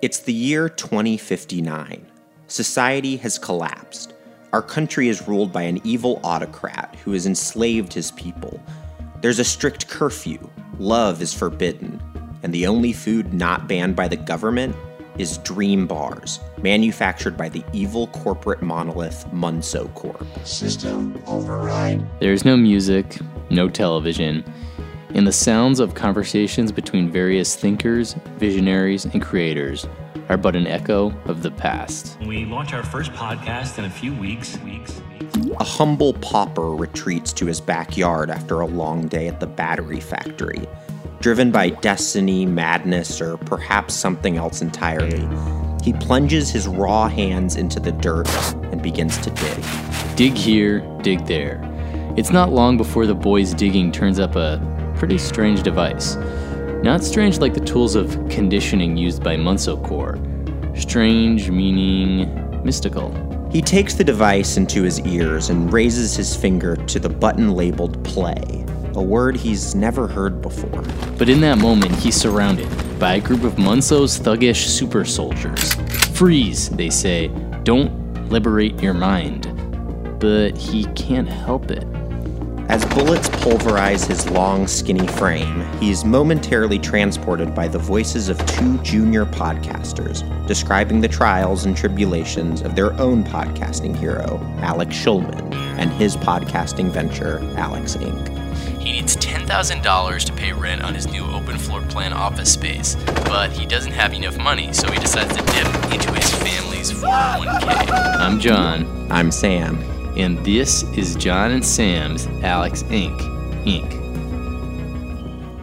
It's the year 2059. Society has collapsed. Our country is ruled by an evil autocrat who has enslaved his people. There's a strict curfew, love is forbidden, and the only food not banned by the government is dream bars, manufactured by the evil corporate monolith Munso Corp. System override. There's no music, no television, and the sounds of conversations between various thinkers, visionaries, and creators are but an echo of the past. We launch our first podcast in a few weeks. Weeks. A humble pauper retreats to his backyard after a long day at the battery factory. Driven by destiny, madness, or perhaps something else entirely, he plunges his raw hands into the dirt and begins to dig. Dig here, dig there. It's not long before the boy's digging turns up a pretty strange device. Not strange like the tools of conditioning used by Munso Corps. Strange meaning mystical. He takes the device into his ears and raises his finger to the button labeled play, a word he's never heard before. But in that moment, he's surrounded by a group of Munso's thuggish super soldiers. Freeze, they say. Don't liberate your mind. But he can't help it. As bullets pulverize his long, skinny frame, he is momentarily transported by the voices of two junior podcasters describing the trials and tribulations of their own podcasting hero, Alex Schuman, and his podcasting venture, Alex Inc. He needs $10,000 to pay rent on his new open floor plan office space, but he doesn't have enough money, so he decides to dip into his family's 401k. I'm John, I'm Sam. And this is John and Sam's Alex Inc. Inc.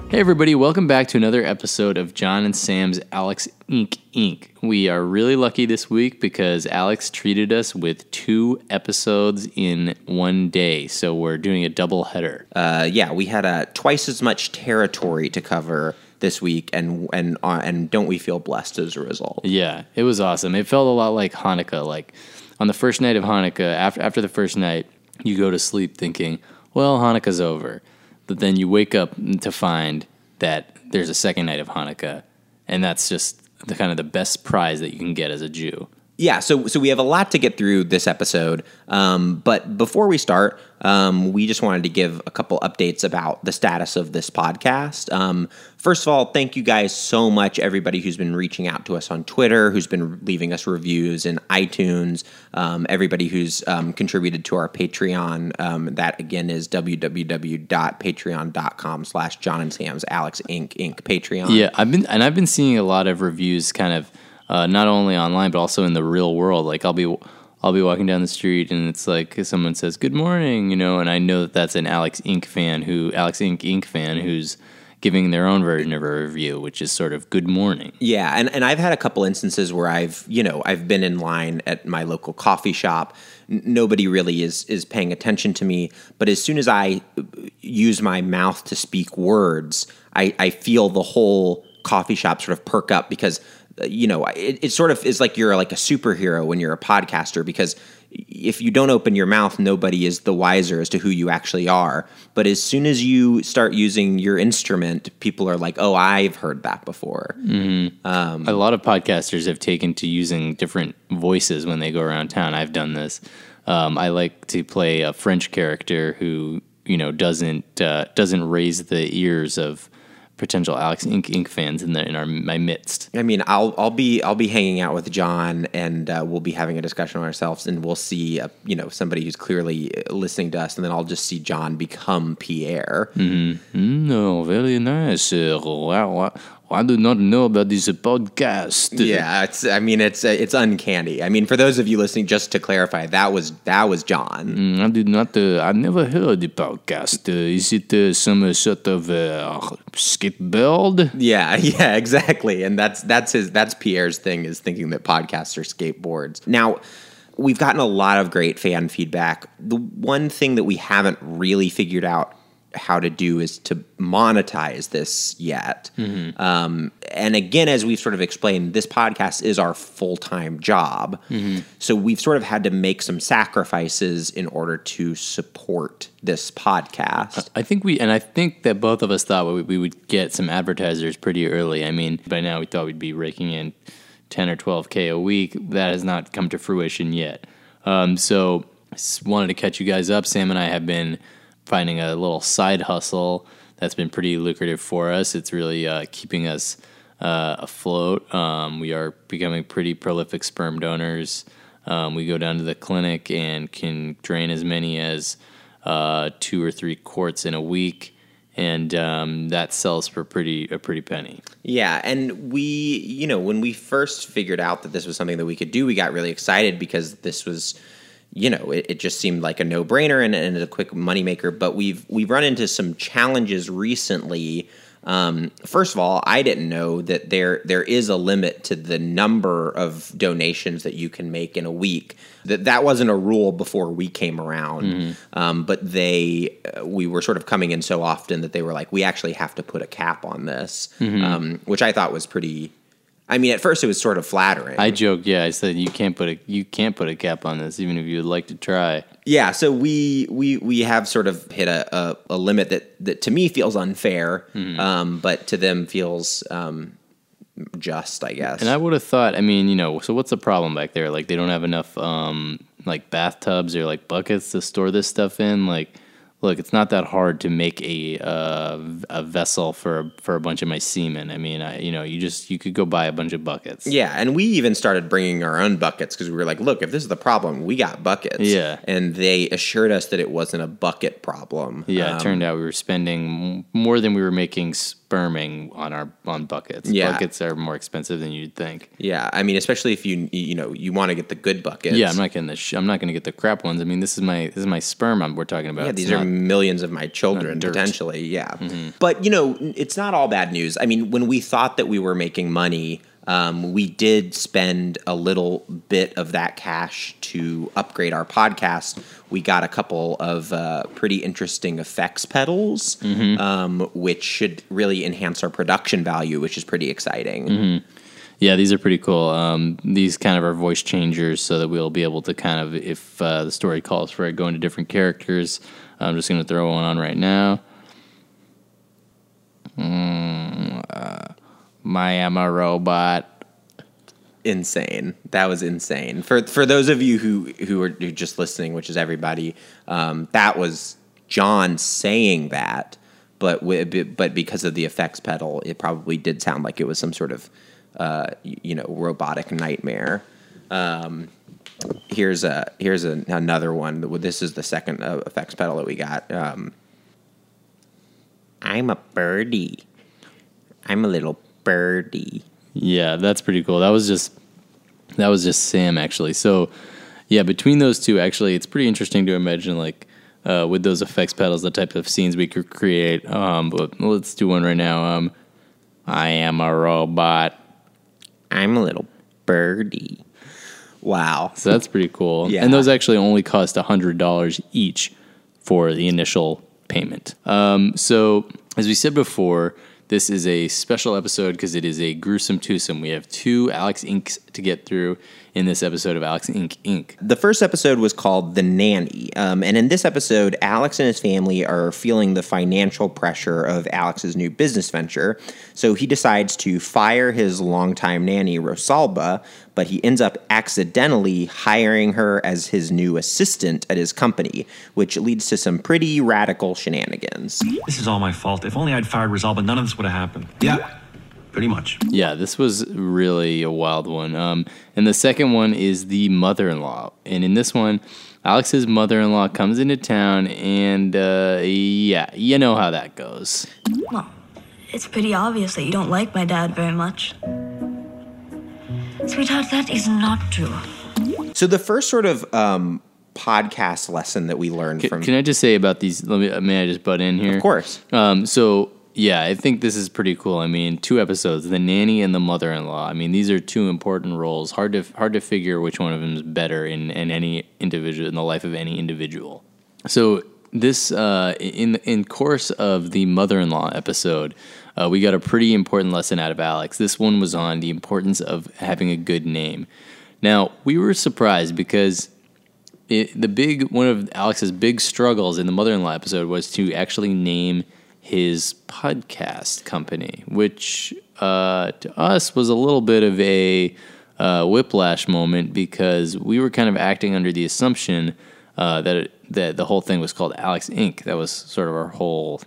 Hey everybody, welcome back to another episode of John and Sam's Alex Inc. Inc. We are really lucky this week because Alex treated us with two episodes in one day, so we're doing a double header. Uh, yeah, we had uh, twice as much territory to cover this week, and and uh, and don't we feel blessed as a result? Yeah, it was awesome. It felt a lot like Hanukkah. Like on the first night of Hanukkah, after after the first night, you go to sleep thinking, "Well, Hanukkah's over," but then you wake up to find that there's a second night of Hanukkah, and that's just the kind of the best prize that you can get as a Jew. yeah so so we have a lot to get through this episode um, but before we start um, we just wanted to give a couple updates about the status of this podcast. Um, first of all thank you guys so much everybody who's been reaching out to us on twitter who's been leaving us reviews in itunes um, everybody who's um, contributed to our patreon. Um, that again is www.patreon.com slash john and sam's alex inc inc patreon. Yeah, I've been and I've been seeing a lot of reviews, kind of uh, not only online but also in the real world. Like I'll be I'll be walking down the street and it's like someone says good morning, you know, and I know that that's an Alex Inc. fan who Alex Inc. Inc. fan who's giving their own version of a review, which is sort of good morning. Yeah, and, and I've had a couple instances where I've you know I've been in line at my local coffee shop. Nobody really is is paying attention to me, but as soon as I uh, use my mouth to speak words, I, I feel the whole coffee shop sort of perk up because you know it, it sort of is like you're like a superhero when you're a podcaster because if you don't open your mouth, nobody is the wiser as to who you actually are. But as soon as you start using your instrument, people are like, "Oh, I've heard that before." a lot of podcasters have taken to using different voices when they go around town. I've done this. Um, I like to play a French character who you know doesn't uh, doesn't raise the ears of potential Alex Ink Inc. fans in the in our my midst. I mean, I'll I'll be I'll be hanging out with John, and uh, we'll be having a discussion on ourselves, and we'll see uh, you know somebody who's clearly uh, listening to us, and then I'll just see John become Pierre. No, very nice. Uh, wow. I do not know about this podcast. Yeah, it's I mean it's it's uncanny. I mean, for those of you listening, just to clarify, that was that was John. Mm, I did not. Uh, I've never heard the podcast. Uh, is it uh, some uh, sort of uh, skateboard? Yeah, yeah, exactly. And that's that's his that's Pierre's thing is thinking that podcasts are skateboards. Now, we've gotten a lot of great fan feedback. The one thing that we haven't really figured out how to do is to monetize this yet. Um, and again, as we've sort of explained, this podcast is our full time job. So we've sort of had to make some sacrifices in order to support this podcast. I think we, and I think that both of us thought we, we would get some advertisers pretty early. I mean, by now we thought we'd be raking in 10 or 12K a week. That has not come to fruition yet. Um, so, wanted to catch you guys up. Sam and I have been finding a little side hustle that's been pretty lucrative for us. It's really uh, keeping us uh, afloat. Um, we are becoming pretty prolific sperm donors. Um, we go down to the clinic and can drain as many as uh, two or three quarts in a week, and um, that sells for pretty a pretty penny. Yeah, and we, you know, when we first figured out that this was something that we could do, we got really excited because this was, you know, it, it just seemed like a no brainer and, and a quick moneymaker. But we've we've run into some challenges recently. Um, first of all, I didn't know that there there is a limit to the number of donations that you can make in a week. That that wasn't a rule before we came around, um, but they uh, we were sort of coming in so often that they were like, we actually have to put a cap on this, um, which I thought was pretty. I mean, at first it was sort of flattering. I joked, yeah, I said you can't put a you can't put a cap on this, even if you would like to try. Yeah, so we we we have sort of hit a, a, a limit that that to me feels unfair, Mm-hmm. um, but to them feels um, just, I guess. And I would have thought, I mean, you know, so what's the problem back there? Like they don't have enough um like bathtubs or like buckets to store this stuff in. Like, look, it's not that hard to make a uh, a vessel for for a bunch of my semen. I mean, I you know, you just you could go buy a bunch of buckets. yeah, and we even started bringing our own buckets because we were like, look, if this is the problem, we got buckets. Yeah. and they assured us that it wasn't a bucket problem. Yeah, Um, it turned out we were spending more than we were making sperming on our on buckets. Yeah. Buckets are more expensive than you'd think. yeah. I mean, especially if you you know you want to get the good buckets. Yeah, I'm not getting the sh- I'm not going to get the crap ones. I mean, this is my this is my sperm I'm, we're talking about. Yeah, It's these are not- millions of my children potentially. Yeah, mm-hmm. but you know, it's not all bad news. I mean, when we thought that we were making money, um, we did spend a little bit of that cash to upgrade our podcast. We got a couple of uh, pretty interesting effects pedals, um, which should really enhance our production value, which is pretty exciting. Yeah, these are pretty cool. Um, these kind of are voice changers, so that we'll be able to kind of, if uh, the story calls for it, go into different characters. I'm just going to throw one on right now. Mm, my am a robot. insane. That was insane. For for those of you who who are just listening, which is everybody, um, that was John saying that, but but because of the effects pedal, it probably did sound like it was some sort of uh, you know robotic nightmare. Um, here's a here's a, another one. This is the second uh, effects pedal that we got. Um, I'm a birdie. I'm a little birdie. Yeah, that's pretty cool. That was just that was just Sam actually. So yeah, between those two, actually, it's pretty interesting to imagine like uh, with those effects pedals, the type of scenes we could create. Um, but let's do one right now. Um, I am a robot. I'm a little birdie. Wow. So that's pretty cool. Yeah. And those actually only cost hundred dollars each for the initial payment. Um, so as we said before, this is a special episode because it is a gruesome twosome. We have two Alex Inks to get through in this episode of Alex Ink Inc. The first episode was called The Nanny. Um, and in this episode, Alex and his family are feeling the financial pressure of Alex's new business venture. So he decides to fire his longtime nanny, Rosalba, but he ends up accidentally hiring her as his new assistant at his company, which leads to some pretty radical shenanigans. This is all my fault. If only I'd fired Rosalba, none of this would have happened. Yeah, pretty much. Yeah, this was really a wild one. Um, and the second one is the mother-in-law. And in this one, Alex's mother-in-law comes into town, and uh, yeah, you know how that goes. Well, it's pretty obvious that you don't like my dad very much. Sweetheart, that is not true. So the first sort of um, podcast lesson that we learned Can, from. can I just say about these? Let me. May I just butt in here? of course. Um, so yeah, I think this is pretty cool. I mean, two episodes: the nanny and the mother-in-law. I mean, these are two important roles. Hard to hard to figure which one of them is better in, in any individual in the life of any individual. So this uh, in in course of the mother-in-law episode, uh, we got a pretty important lesson out of Alex. This one was on the importance of having a good name. Now we were surprised because it, the big one of Alex's big struggles in the mother-in-law episode was to actually name his podcast company, which uh, to us was a little bit of a uh, whiplash moment because we were kind of acting under the assumption uh, that it, that the whole thing was called Alex Inc. That was sort of our whole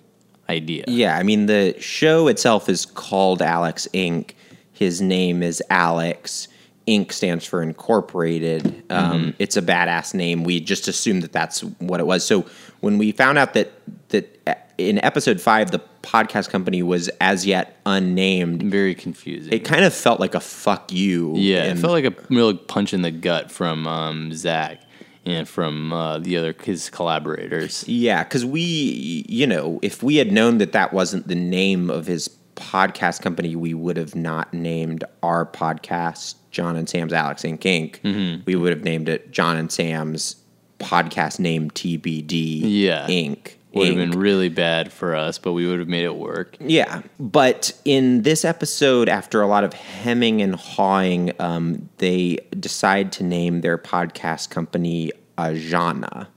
idea. Yeah, I mean the show itself is called Alex Inc. His name is Alex. Inc. stands for Incorporated. Um, It's a badass name. We just assumed that that's what it was. So when we found out that that in episode five the podcast company was as yet unnamed, Very confusing. it kind of felt like a fuck you. yeah, and- it felt like a real punch in the gut from um, Zach and from uh, the other his collaborators. Yeah, because we, you know, if we had known that that wasn't the name of his podcast company, we would have not named our podcast John and Sam's Alex Inc. Inc. Mm-hmm. We would have named it John and Sam's podcast name TBD Yeah. Inc. Would have been really bad for us, but we would have made it work. Yeah, but in this episode, after a lot of hemming and hawing, um, they decide to name their podcast company Ajana.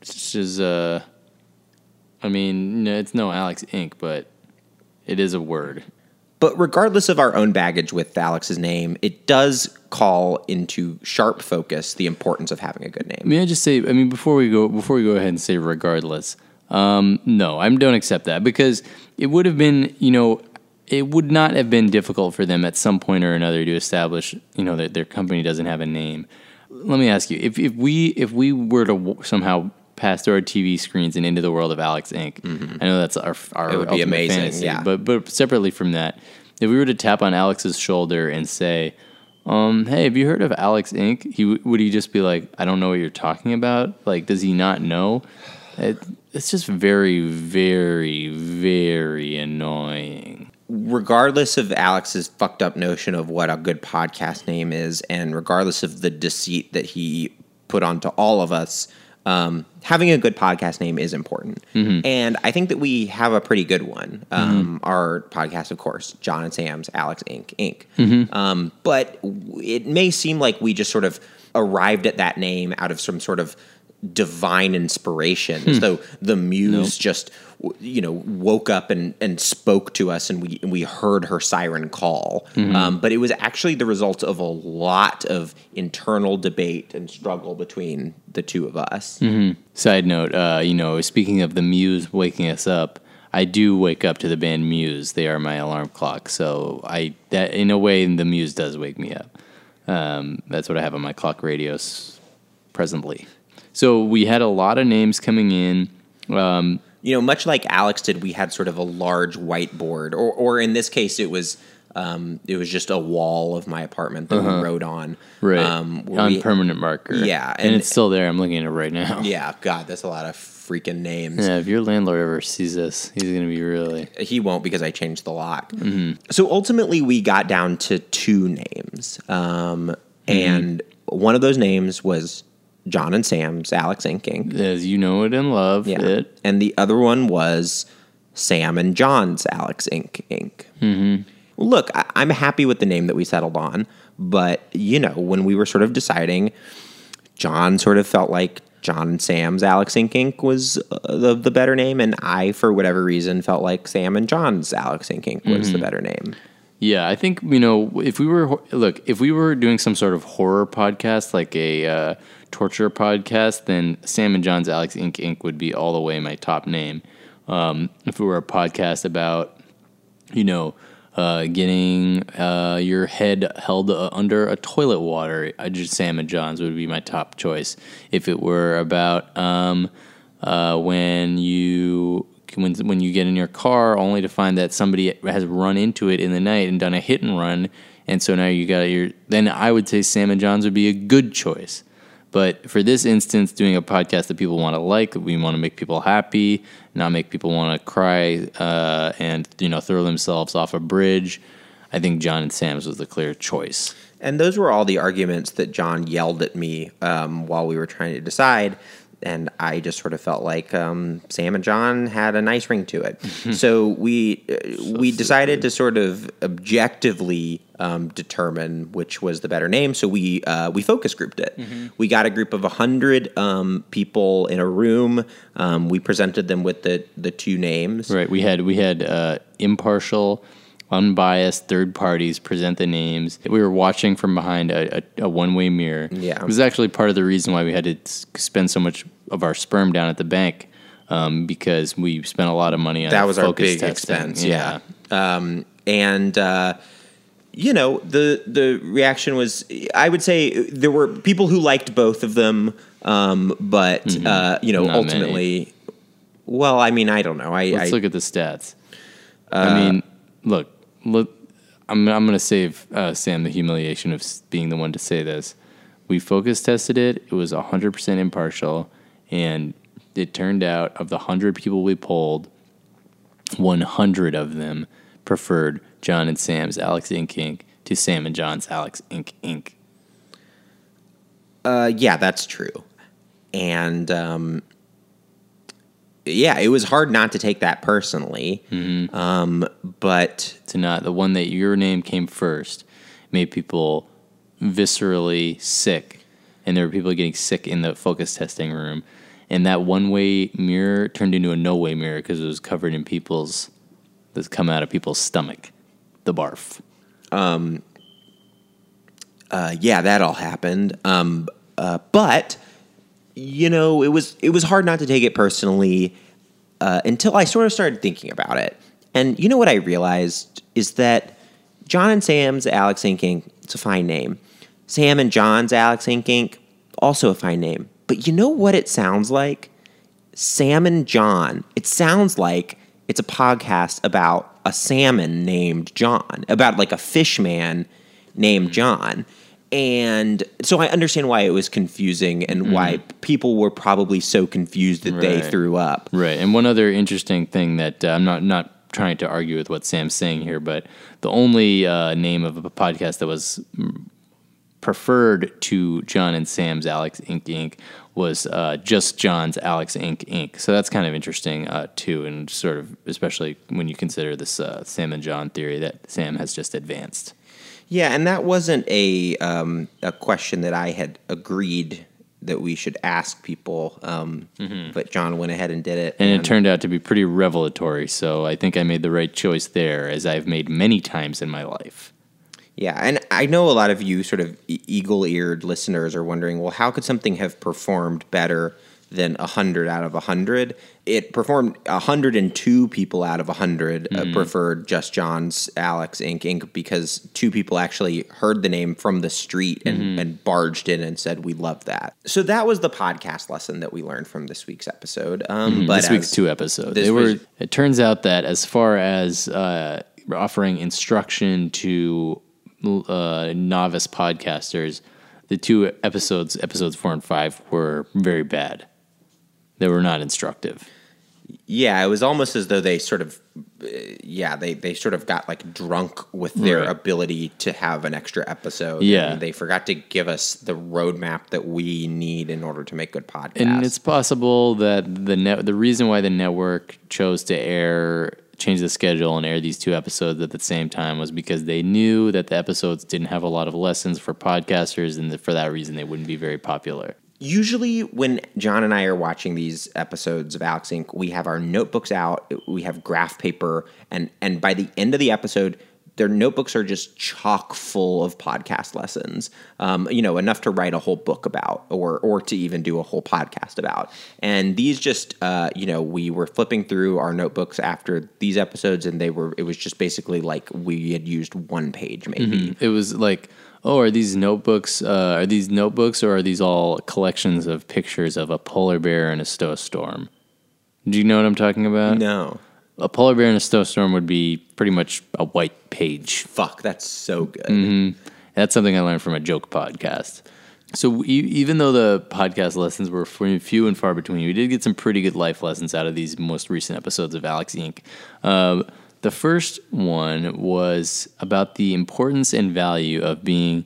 Which is, uh, I mean, it's no Alex Inc., but it is a word. But regardless of our own baggage with Alex's name, it does call into sharp focus the importance of having a good name. May I just say? I mean, before we go, before we go ahead and say regardless, um, no, I don't accept that because it would have been, you know, it would not have been difficult for them at some point or another to establish, you know, that their company doesn't have a name. Let me ask you: if if we if we were to somehow pass through our TV screens and into the world of Alex Inc., I know that's our our It would be ultimate amazing, fantasy, yeah. But but separately from that, if we were to tap on Alex's shoulder and say. Um, hey, have you heard of Alex Inc? He would he just be like, I don't know what you're talking about. Like, does he not know? It, it's just very, very, very annoying. Regardless of Alex's fucked up notion of what a good podcast name is, and regardless of the deceit that he put onto all of us, um, having a good podcast name is important. And I think that we have a pretty good one. Um, Our podcast, of course, John and Sam's Alex Inc. Inc. Um, but it may seem like we just sort of arrived at that name out of some sort of divine inspiration, as though the muse just you know woke up and, and spoke to us, and we and we heard her siren call. Um, but it was actually the result of a lot of internal debate and struggle between the two of us. Side note, uh, you know, speaking of the Muse waking us up, I do wake up to the band Muse. They are my alarm clock. So I that in a way, the Muse does wake me up. Um, that's what I have on my clock radios presently. So we had a lot of names coming in. Um, you know, much like Alex did, we had sort of a large whiteboard, or or in this case, it was um, it was just a wall of my apartment that we wrote on. right Um, on we- permanent marker. Yeah, and, and- it's still there. I'm looking at it right now. Yeah, God, that's a lot of freaking names. Yeah, if your landlord ever sees this, he's gonna be really. He won't because I changed the lock. So ultimately, we got down to two names, um, and one of those names was John and Sam's Alex Inc. Inc. As you know it and love Yeah, it. and the other one was Sam and John's Alex Inc. Inc. Mm-hmm. Look, I, I'm happy with the name that we settled on, but you know, when we were sort of deciding, John sort of felt like John and Sam's Alex Inc. Inc. was uh, the the better name, and I, for whatever reason, felt like Sam and John's Alex Inc. Inc. was the better name. Yeah, I think you know if we were look if we were doing some sort of horror podcast like a uh, torture podcast, then Sam and John's Alex Inc. Inc. would be all the way my top name. Um, if it were a podcast about you know uh, getting uh, your head held uh, under a toilet water, I just Sam and John's would be my top choice. If it were about um, uh, when you when when you get in your car only to find that somebody has run into it in the night and done a hit and run, and so now you got your then I would say Sam and John's would be a good choice. But for this instance, doing a podcast that people want to like, we want to make people happy, not make people want to cry uh, and you know throw themselves off a bridge. I think John and Sam's was the clear choice. And those were all the arguments that John yelled at me um, while we were trying to decide. And I just sort of felt like um, Sam and John had a nice ring to it. so we uh, we decided to sort of objectively um, determine which was the better name. So we uh, we focus grouped it. We got a group of hundred um, people in a room. Um, we presented them with the the two names. Right. We had we had uh, impartial, unbiased third parties present the names. We were watching from behind a, a, a one way mirror. Yeah. It was actually part of the reason why we had to spend so much of our sperm down at the bank um, because we spent a lot of money on that was our big testing. expense. Yeah. Um, and, uh, you know, the, the reaction was, I would say there were people who liked both of them. Um, but, uh, you know, Mm-hmm. Not ultimately, well, I mean, I don't know. I, Let's I look at the stats. I mean, look, look. I'm I'm gonna save uh, Sam the humiliation of being the one to say this. We focus tested it. It was 100 percent impartial, and it turned out of the hundred people we polled, 100 of them preferred John and Sam's Alex Inc. Inc. to Sam and John's Alex Inc. Inc. Uh, yeah, that's true. And um, yeah, it was hard not to take that personally. Mm-hmm. Um, but to not the one that your name came first made people viscerally sick and there were people getting sick in the focus testing room and that one way mirror turned into a no way mirror because it was covered in people's that's come out of people's stomach the barf uh, yeah, that all happened. Um, uh, but you know, it was it was hard not to take it personally uh, until I sort of started thinking about it. And you know what I realized is that John and Sam's Alex. Inc. It's a fine name. Sam and John's Alex. Inc. Also a fine name. But you know what it sounds like? Sam and John. It sounds like it's a podcast about a salmon named John, about like a fish man named John. And so I understand why it was confusing and why people were probably so confused that they threw up. Right. And one other interesting thing that uh, I'm not not trying to argue with what Sam's saying here, but the only uh, name of a podcast that was preferred to John and Sam's Alex Inc. Inc. was uh, just John's Alex Inc. Inc. So that's kind of interesting uh, too, and sort of especially when you consider this uh, Sam and John theory that Sam has just advanced. Yeah, and that wasn't a um, a question that I had agreed that we should ask people, um, but John went ahead and did it. And it turned out to be pretty revelatory. So I think I made the right choice there, as I've made many times in my life. Yeah, and I know a lot of you sort of eagle-eared listeners are wondering, well, how could something have performed better than 100 out of 100? It performed 102 people out of 100 uh, preferred Just John's Alex Inc. Inc. because two people actually heard the name from the street and, and barged in and said, we love that. So that was the podcast lesson that we learned from this week's episode. Um, but this week's two episodes. They were. was- It turns out that as far as uh, offering instruction to uh, novice podcasters, the two episodes, episodes four and five, were very bad. They were not instructive. Yeah, it was almost as though they sort of, yeah, they, they sort of got like drunk with their Right. ability to have an extra episode. Yeah. and they forgot to give us the roadmap that we need in order to make good podcasts. And it's possible that the net, the reason why the network chose to air, change the schedule and air these two episodes at the same time was because they knew that the episodes didn't have a lot of lessons for podcasters, and that for that reason they wouldn't be very popular. Usually, when John and I are watching these episodes of Alex Inc., we have our notebooks out, we have graph paper, and and by the end of the episode, their notebooks are just chock full of podcast lessons. Um, you know, enough to write a whole book about, or or to even do a whole podcast about. And these just, uh, you know, we were flipping through our notebooks after these episodes, and they were. It was just basically like we had used one page, maybe. It was like, oh, are these notebooks? Uh, are these notebooks, or are these all collections of pictures of a polar bear and a snowstorm? Do you know what I'm talking about? No, A polar bear and a snowstorm would be pretty much a white page. fuck, that's so good. That's something I learned from a joke podcast. So e- even though the podcast lessons were few and far between, we did get some pretty good life lessons out of these most recent episodes of Alex Inc. Um, the first one was about the importance and value of being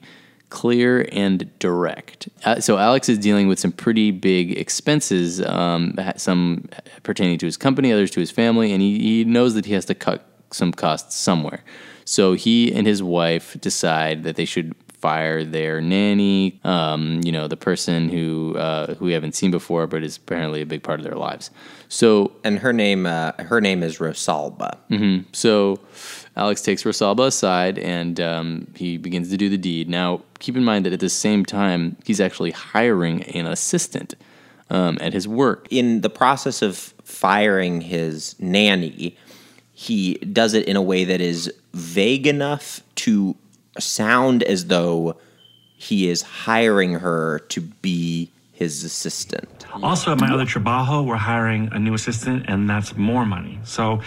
clear and direct. So Alex is dealing with some pretty big expenses, um, some pertaining to his company, others to his family, and he, he knows that he has to cut some costs somewhere. So he and his wife decide that they should fire their nanny, um, you know, the person who uh, who we haven't seen before, but is apparently a big part of their lives. So And her name, uh, her name is Rosalba. so Alex takes Rosalba aside and um, he begins to do the deed. Now, keep in mind that at the same time, he's actually hiring an assistant um, at his work. in the process of firing his nanny, he does it in a way that is vague enough to sound as though he is hiring her to be his assistant. Also, at my other trabajo, we're hiring a new assistant, and that's more money. So,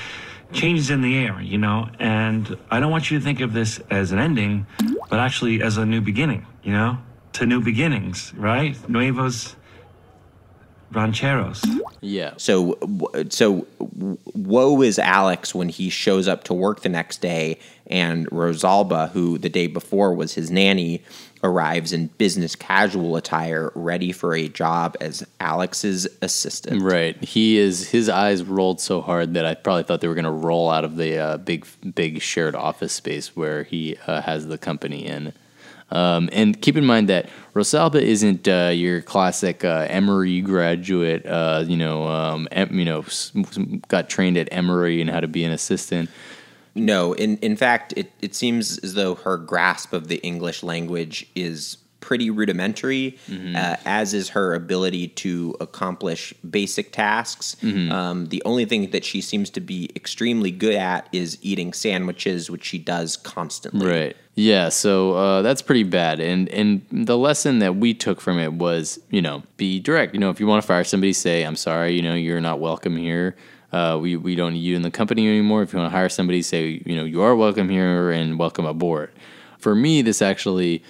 change is in the air, you know. And I don't want you to think of this as an ending, but actually as a new beginning, you know, to new beginnings, right? Nuevos rancheros. Yeah. So, so woe is Alex when he shows up to work the next day, and Rosalba, who the day before was his nanny, arrives in business casual attire, ready for a job as Alex's assistant. Right. He is. His eyes rolled so hard that I probably thought they were going to roll out of the uh, big, big shared office space where he uh, has the company in. Um, and keep in mind that Rosalba isn't uh, your classic uh, Emory graduate. Uh, you know, um, em, you know, got trained at Emory and how to be an assistant. No, in in fact, it, it seems as though her grasp of the English language is pretty rudimentary, uh, as is her ability to accomplish basic tasks. Um, the only thing that she seems to be extremely good at is eating sandwiches, which she does constantly. Right. Yeah. So uh, that's pretty bad. And and the lesson that we took from it was, you know, be direct. You know, if you want to fire somebody, say, "I'm sorry. You know, you're not welcome here. Uh, we we don't need you in the company anymore." If you want to hire somebody, say, you know, you are welcome here and welcome aboard. For me, this actually.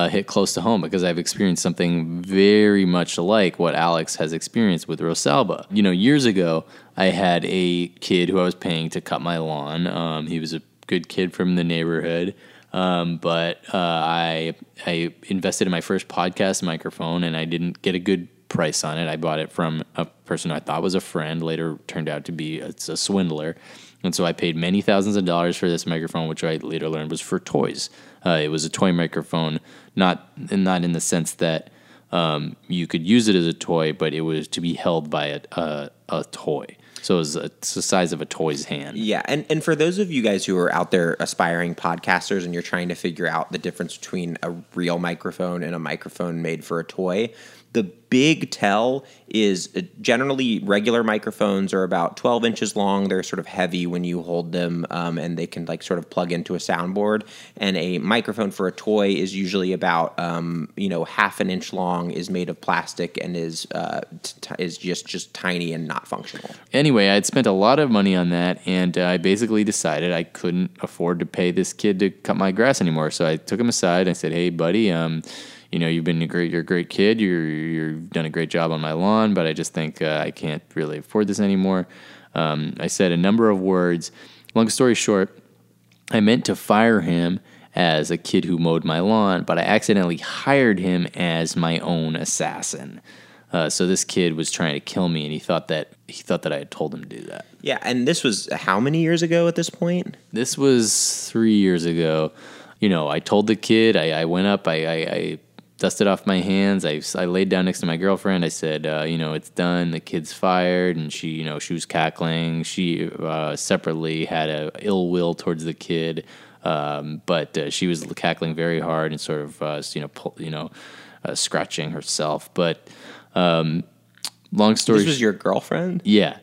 Uh, hit close to home because I've experienced something very much like what Alex has experienced with Rosalba. You know, years ago, I had a kid who I was paying to cut my lawn. Um, he was a good kid from the neighborhood. Um, but uh, I I invested in my first podcast microphone and I didn't get a good price on it. I bought it from a person I thought was a friend, later turned out to be it's a swindler. And so I paid many thousands of dollars for this microphone, which I later learned was for toys. Uh, it was a toy microphone, not not in the sense that um, you could use it as a toy, but it was to be held by a a, a toy. So it was a, it's the size of a toy's hand. Yeah, and, and for those of you guys who are out there aspiring podcasters and you're trying to figure out the difference between a real microphone and a microphone made for a toy, the big tell is uh, generally regular microphones are about 12 inches long. They're sort of heavy when you hold them, um, and they can like sort of plug into a soundboard. And a microphone for a toy is usually about um, you know half an inch long, is made of plastic, and is uh, t- is just just tiny and not functional. anyway, I'd spent a lot of money on that, and uh, I basically decided I couldn't afford to pay this kid to cut my grass anymore. So I took him aside. I said, "Hey, buddy, um, you know, you've been a great, you're a great kid. You're you've done a great job on my lawn, but I just think uh, I can't really afford this anymore." Um, I said a number of words. Long story short, I meant to fire him as a kid who mowed my lawn, but I accidentally hired him as my own assassin. Uh, so this kid was trying to kill me, and he thought that he thought that I had told him to do that. Yeah, and this was how many years ago at this point? This was three years ago. You know, I told the kid. I, I went up. I, I, I dusted off my hands. I, I laid down next to my girlfriend. I said, uh, you know, it's done. The kid's fired, and she, you know, she was cackling. She uh, separately had a ill will towards the kid, um, but uh, she was cackling very hard and sort of, uh, you know, pull, you know, uh, scratching herself. But um, long story. This was your girlfriend? Yeah,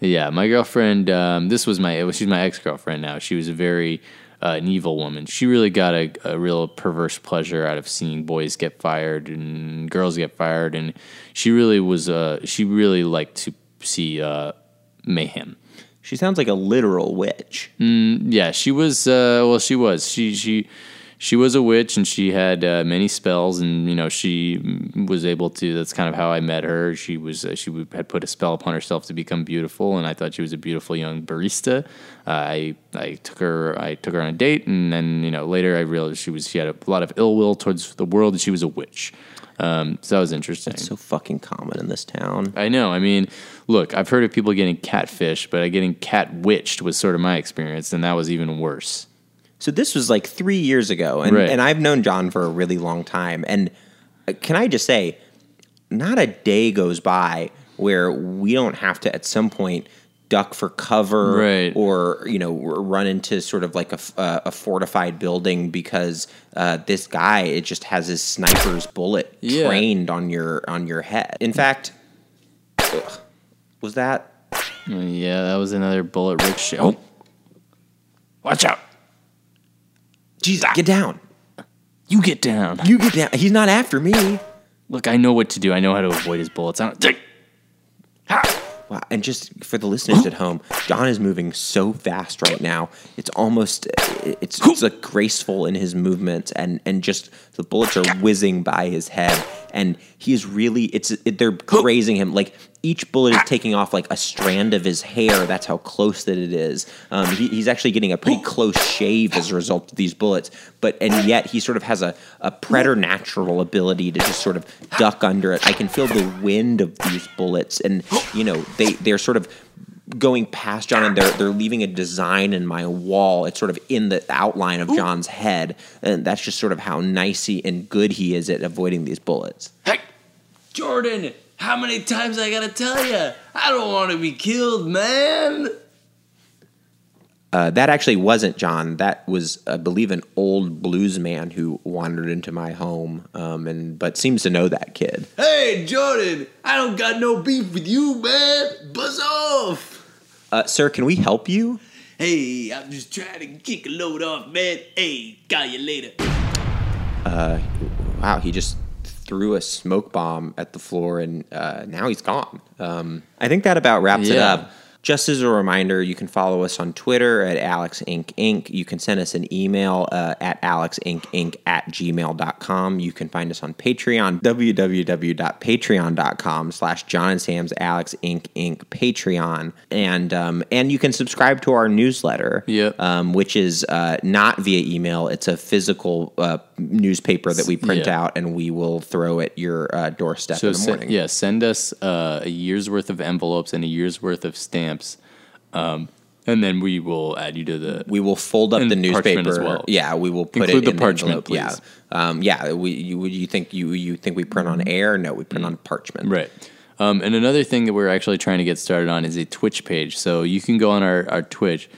yeah. My girlfriend. Um, this was my. She's my ex girlfriend now. She was a very uh, an evil woman. She really got a, a real perverse pleasure out of seeing boys get fired and girls get fired, and she really was. Uh, she really liked to see uh, mayhem. She sounds like a literal witch. Yeah, she was. Uh, well, she was. She she she was a witch, and she had uh, many spells, and you know she was able to. That's kind of how I met her. She was uh, she had put a spell upon herself to become beautiful, and I thought she was a beautiful young barista. Uh, I I took her I took her on a date, and then you know later I realized she was she had a lot of ill will towards the world, and she was a witch. Um, so that was interesting. So fucking common in this town. I know. I mean, look, I've heard of people getting catfish, but getting cat witched was sort of my experience, and that was even worse. So this was like three years ago, and, Right. and I've known John for a really long time. And uh, can I just say, not a day goes by where we don't have to at some point duck for cover Right. or you know run into sort of like a, uh, a fortified building because uh, this guy it just has his sniper's bullet Yeah. trained on your on your head. In fact, ugh, was that Yeah, that was another bullet ricochet. Oh, watch out! Jesus? Ah. Get down! You get down. You get down! He's not after me. Look, I know what to do. I know how to avoid his bullets. I don't. Wow. And just for the listeners at home, John is moving so fast right now. It's almost it's, it's like graceful in his movements and and just the bullets are whizzing by his head and he's really it's it, they're grazing him like each bullet is taking off like a strand of his hair. That's how close that it is. Um, he, he's actually getting a pretty close shave as a result of these bullets. But and yet he sort of has a, a preternatural ability to just sort of duck under it. I can feel the wind of these bullets, and you know they they're sort of going past John and they're they're leaving a design in my wall. It's sort of in the outline of John's head, and that's just sort of how nicey and good he is at avoiding these bullets. Hey, Jordan! How many times I gotta tell you? I don't want to be killed, man. Uh, that actually wasn't John. That was, I believe, an old blues man who wandered into my home, um, and but seems to know that kid. Hey, Jordan! I don't got no beef with you, man. Buzz off. Uh, sir, can we help you? Hey, I'm just trying to kick a load off, man. Hey, call you later. Uh, Wow, he just threw a smoke bomb at the floor, and uh, now he's gone. Um, I think that about wraps it up. Just as a reminder, you can follow us on Twitter at Alex Inc. Inc. You can send us an email uh, at alexincinc at gmail.com. You can find us on Patreon, www.patreon.com slash John and Sam's Alex Inc. Inc. Patreon. And, um, and you can subscribe to our newsletter, Yep. um, which is uh, not via email. It's a physical uh, newspaper that we print Yeah. out and we will throw at your uh, doorstep So in the morning. yeah, send us uh, a year's worth of envelopes and a year's worth of stamps, um, and then we will add you to the. We will fold up the newspaper as well. Yeah, we will put Include it the in parchment, envelope. Yeah, please. um, yeah. We you you think you you think we print on air? No, we print on parchment. Right. Um, and another thing that we're actually trying to get started on is a Twitch page. So you can go on our, our Twitch.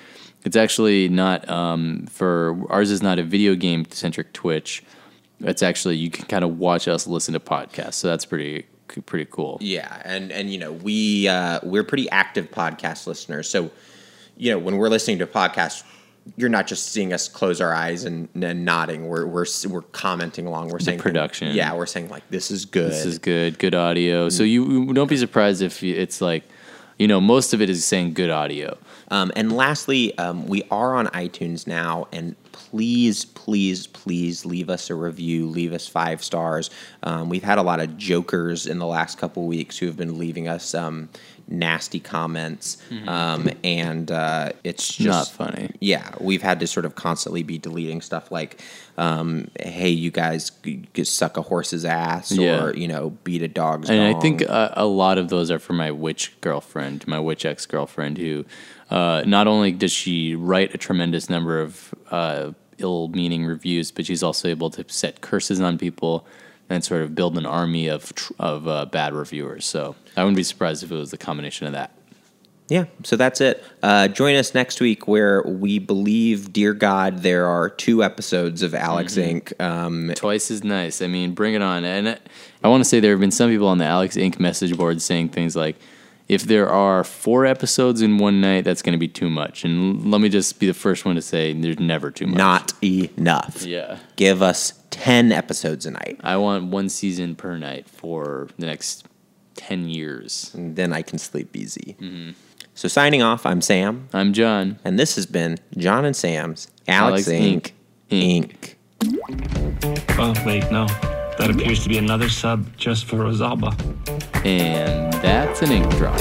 It's actually not um, for ours is not a video game centric Twitch. It's actually you can kind of watch us listen to podcasts. So that's pretty pretty cool. Yeah, and and you know we uh, we're pretty active podcast listeners. So you know when we're listening to podcasts, you're not just seeing us close our eyes and, and nodding. We're we're we're commenting along. We're saying production. Yeah, we're saying like this is good. This is good, good audio. So you you don't be surprised if it's like, you know, most of it is saying good audio. Um, and lastly, um, we are on iTunes now, and please, please, please leave us a review. Leave us five stars. Um, we've had a lot of jokers in the last couple weeks who have been leaving us um, nasty comments, um, and uh, it's just Not funny. Yeah, we've had to sort of constantly be deleting stuff like, um, "Hey, you guys, g- g- suck a horse's ass," Yeah. or you know, beat a dog's. And I think uh, a lot of those are for my witch girlfriend, my witch ex girlfriend, who uh, not only does she write a tremendous number of uh, ill meaning reviews, but she's also able to set curses on people and sort of build an army of of uh, bad reviewers. So I wouldn't be surprised if it was the combination of that. Yeah, so that's it. Uh, join us next week where we believe, dear God, there are two episodes of Alex Inc. Um, Twice is nice. I mean, bring it on. And I, I want to say there have been some people on the Alex Inc. message board saying things like, if there are four episodes in one night, that's going to be too much. And let me just be the first one to say there's never too much. not enough. Yeah. Give us 10 episodes a night. I want one season per night for the next 10 years. And then I can sleep easy. Mm-hmm. So, signing off, I'm Sam, I'm John. and this has been John and Sam's Alex, Alex Inc. Inc. Inc. Oh, wait, no. That appears to be another sub just for Rosalba. And that's an ink drop.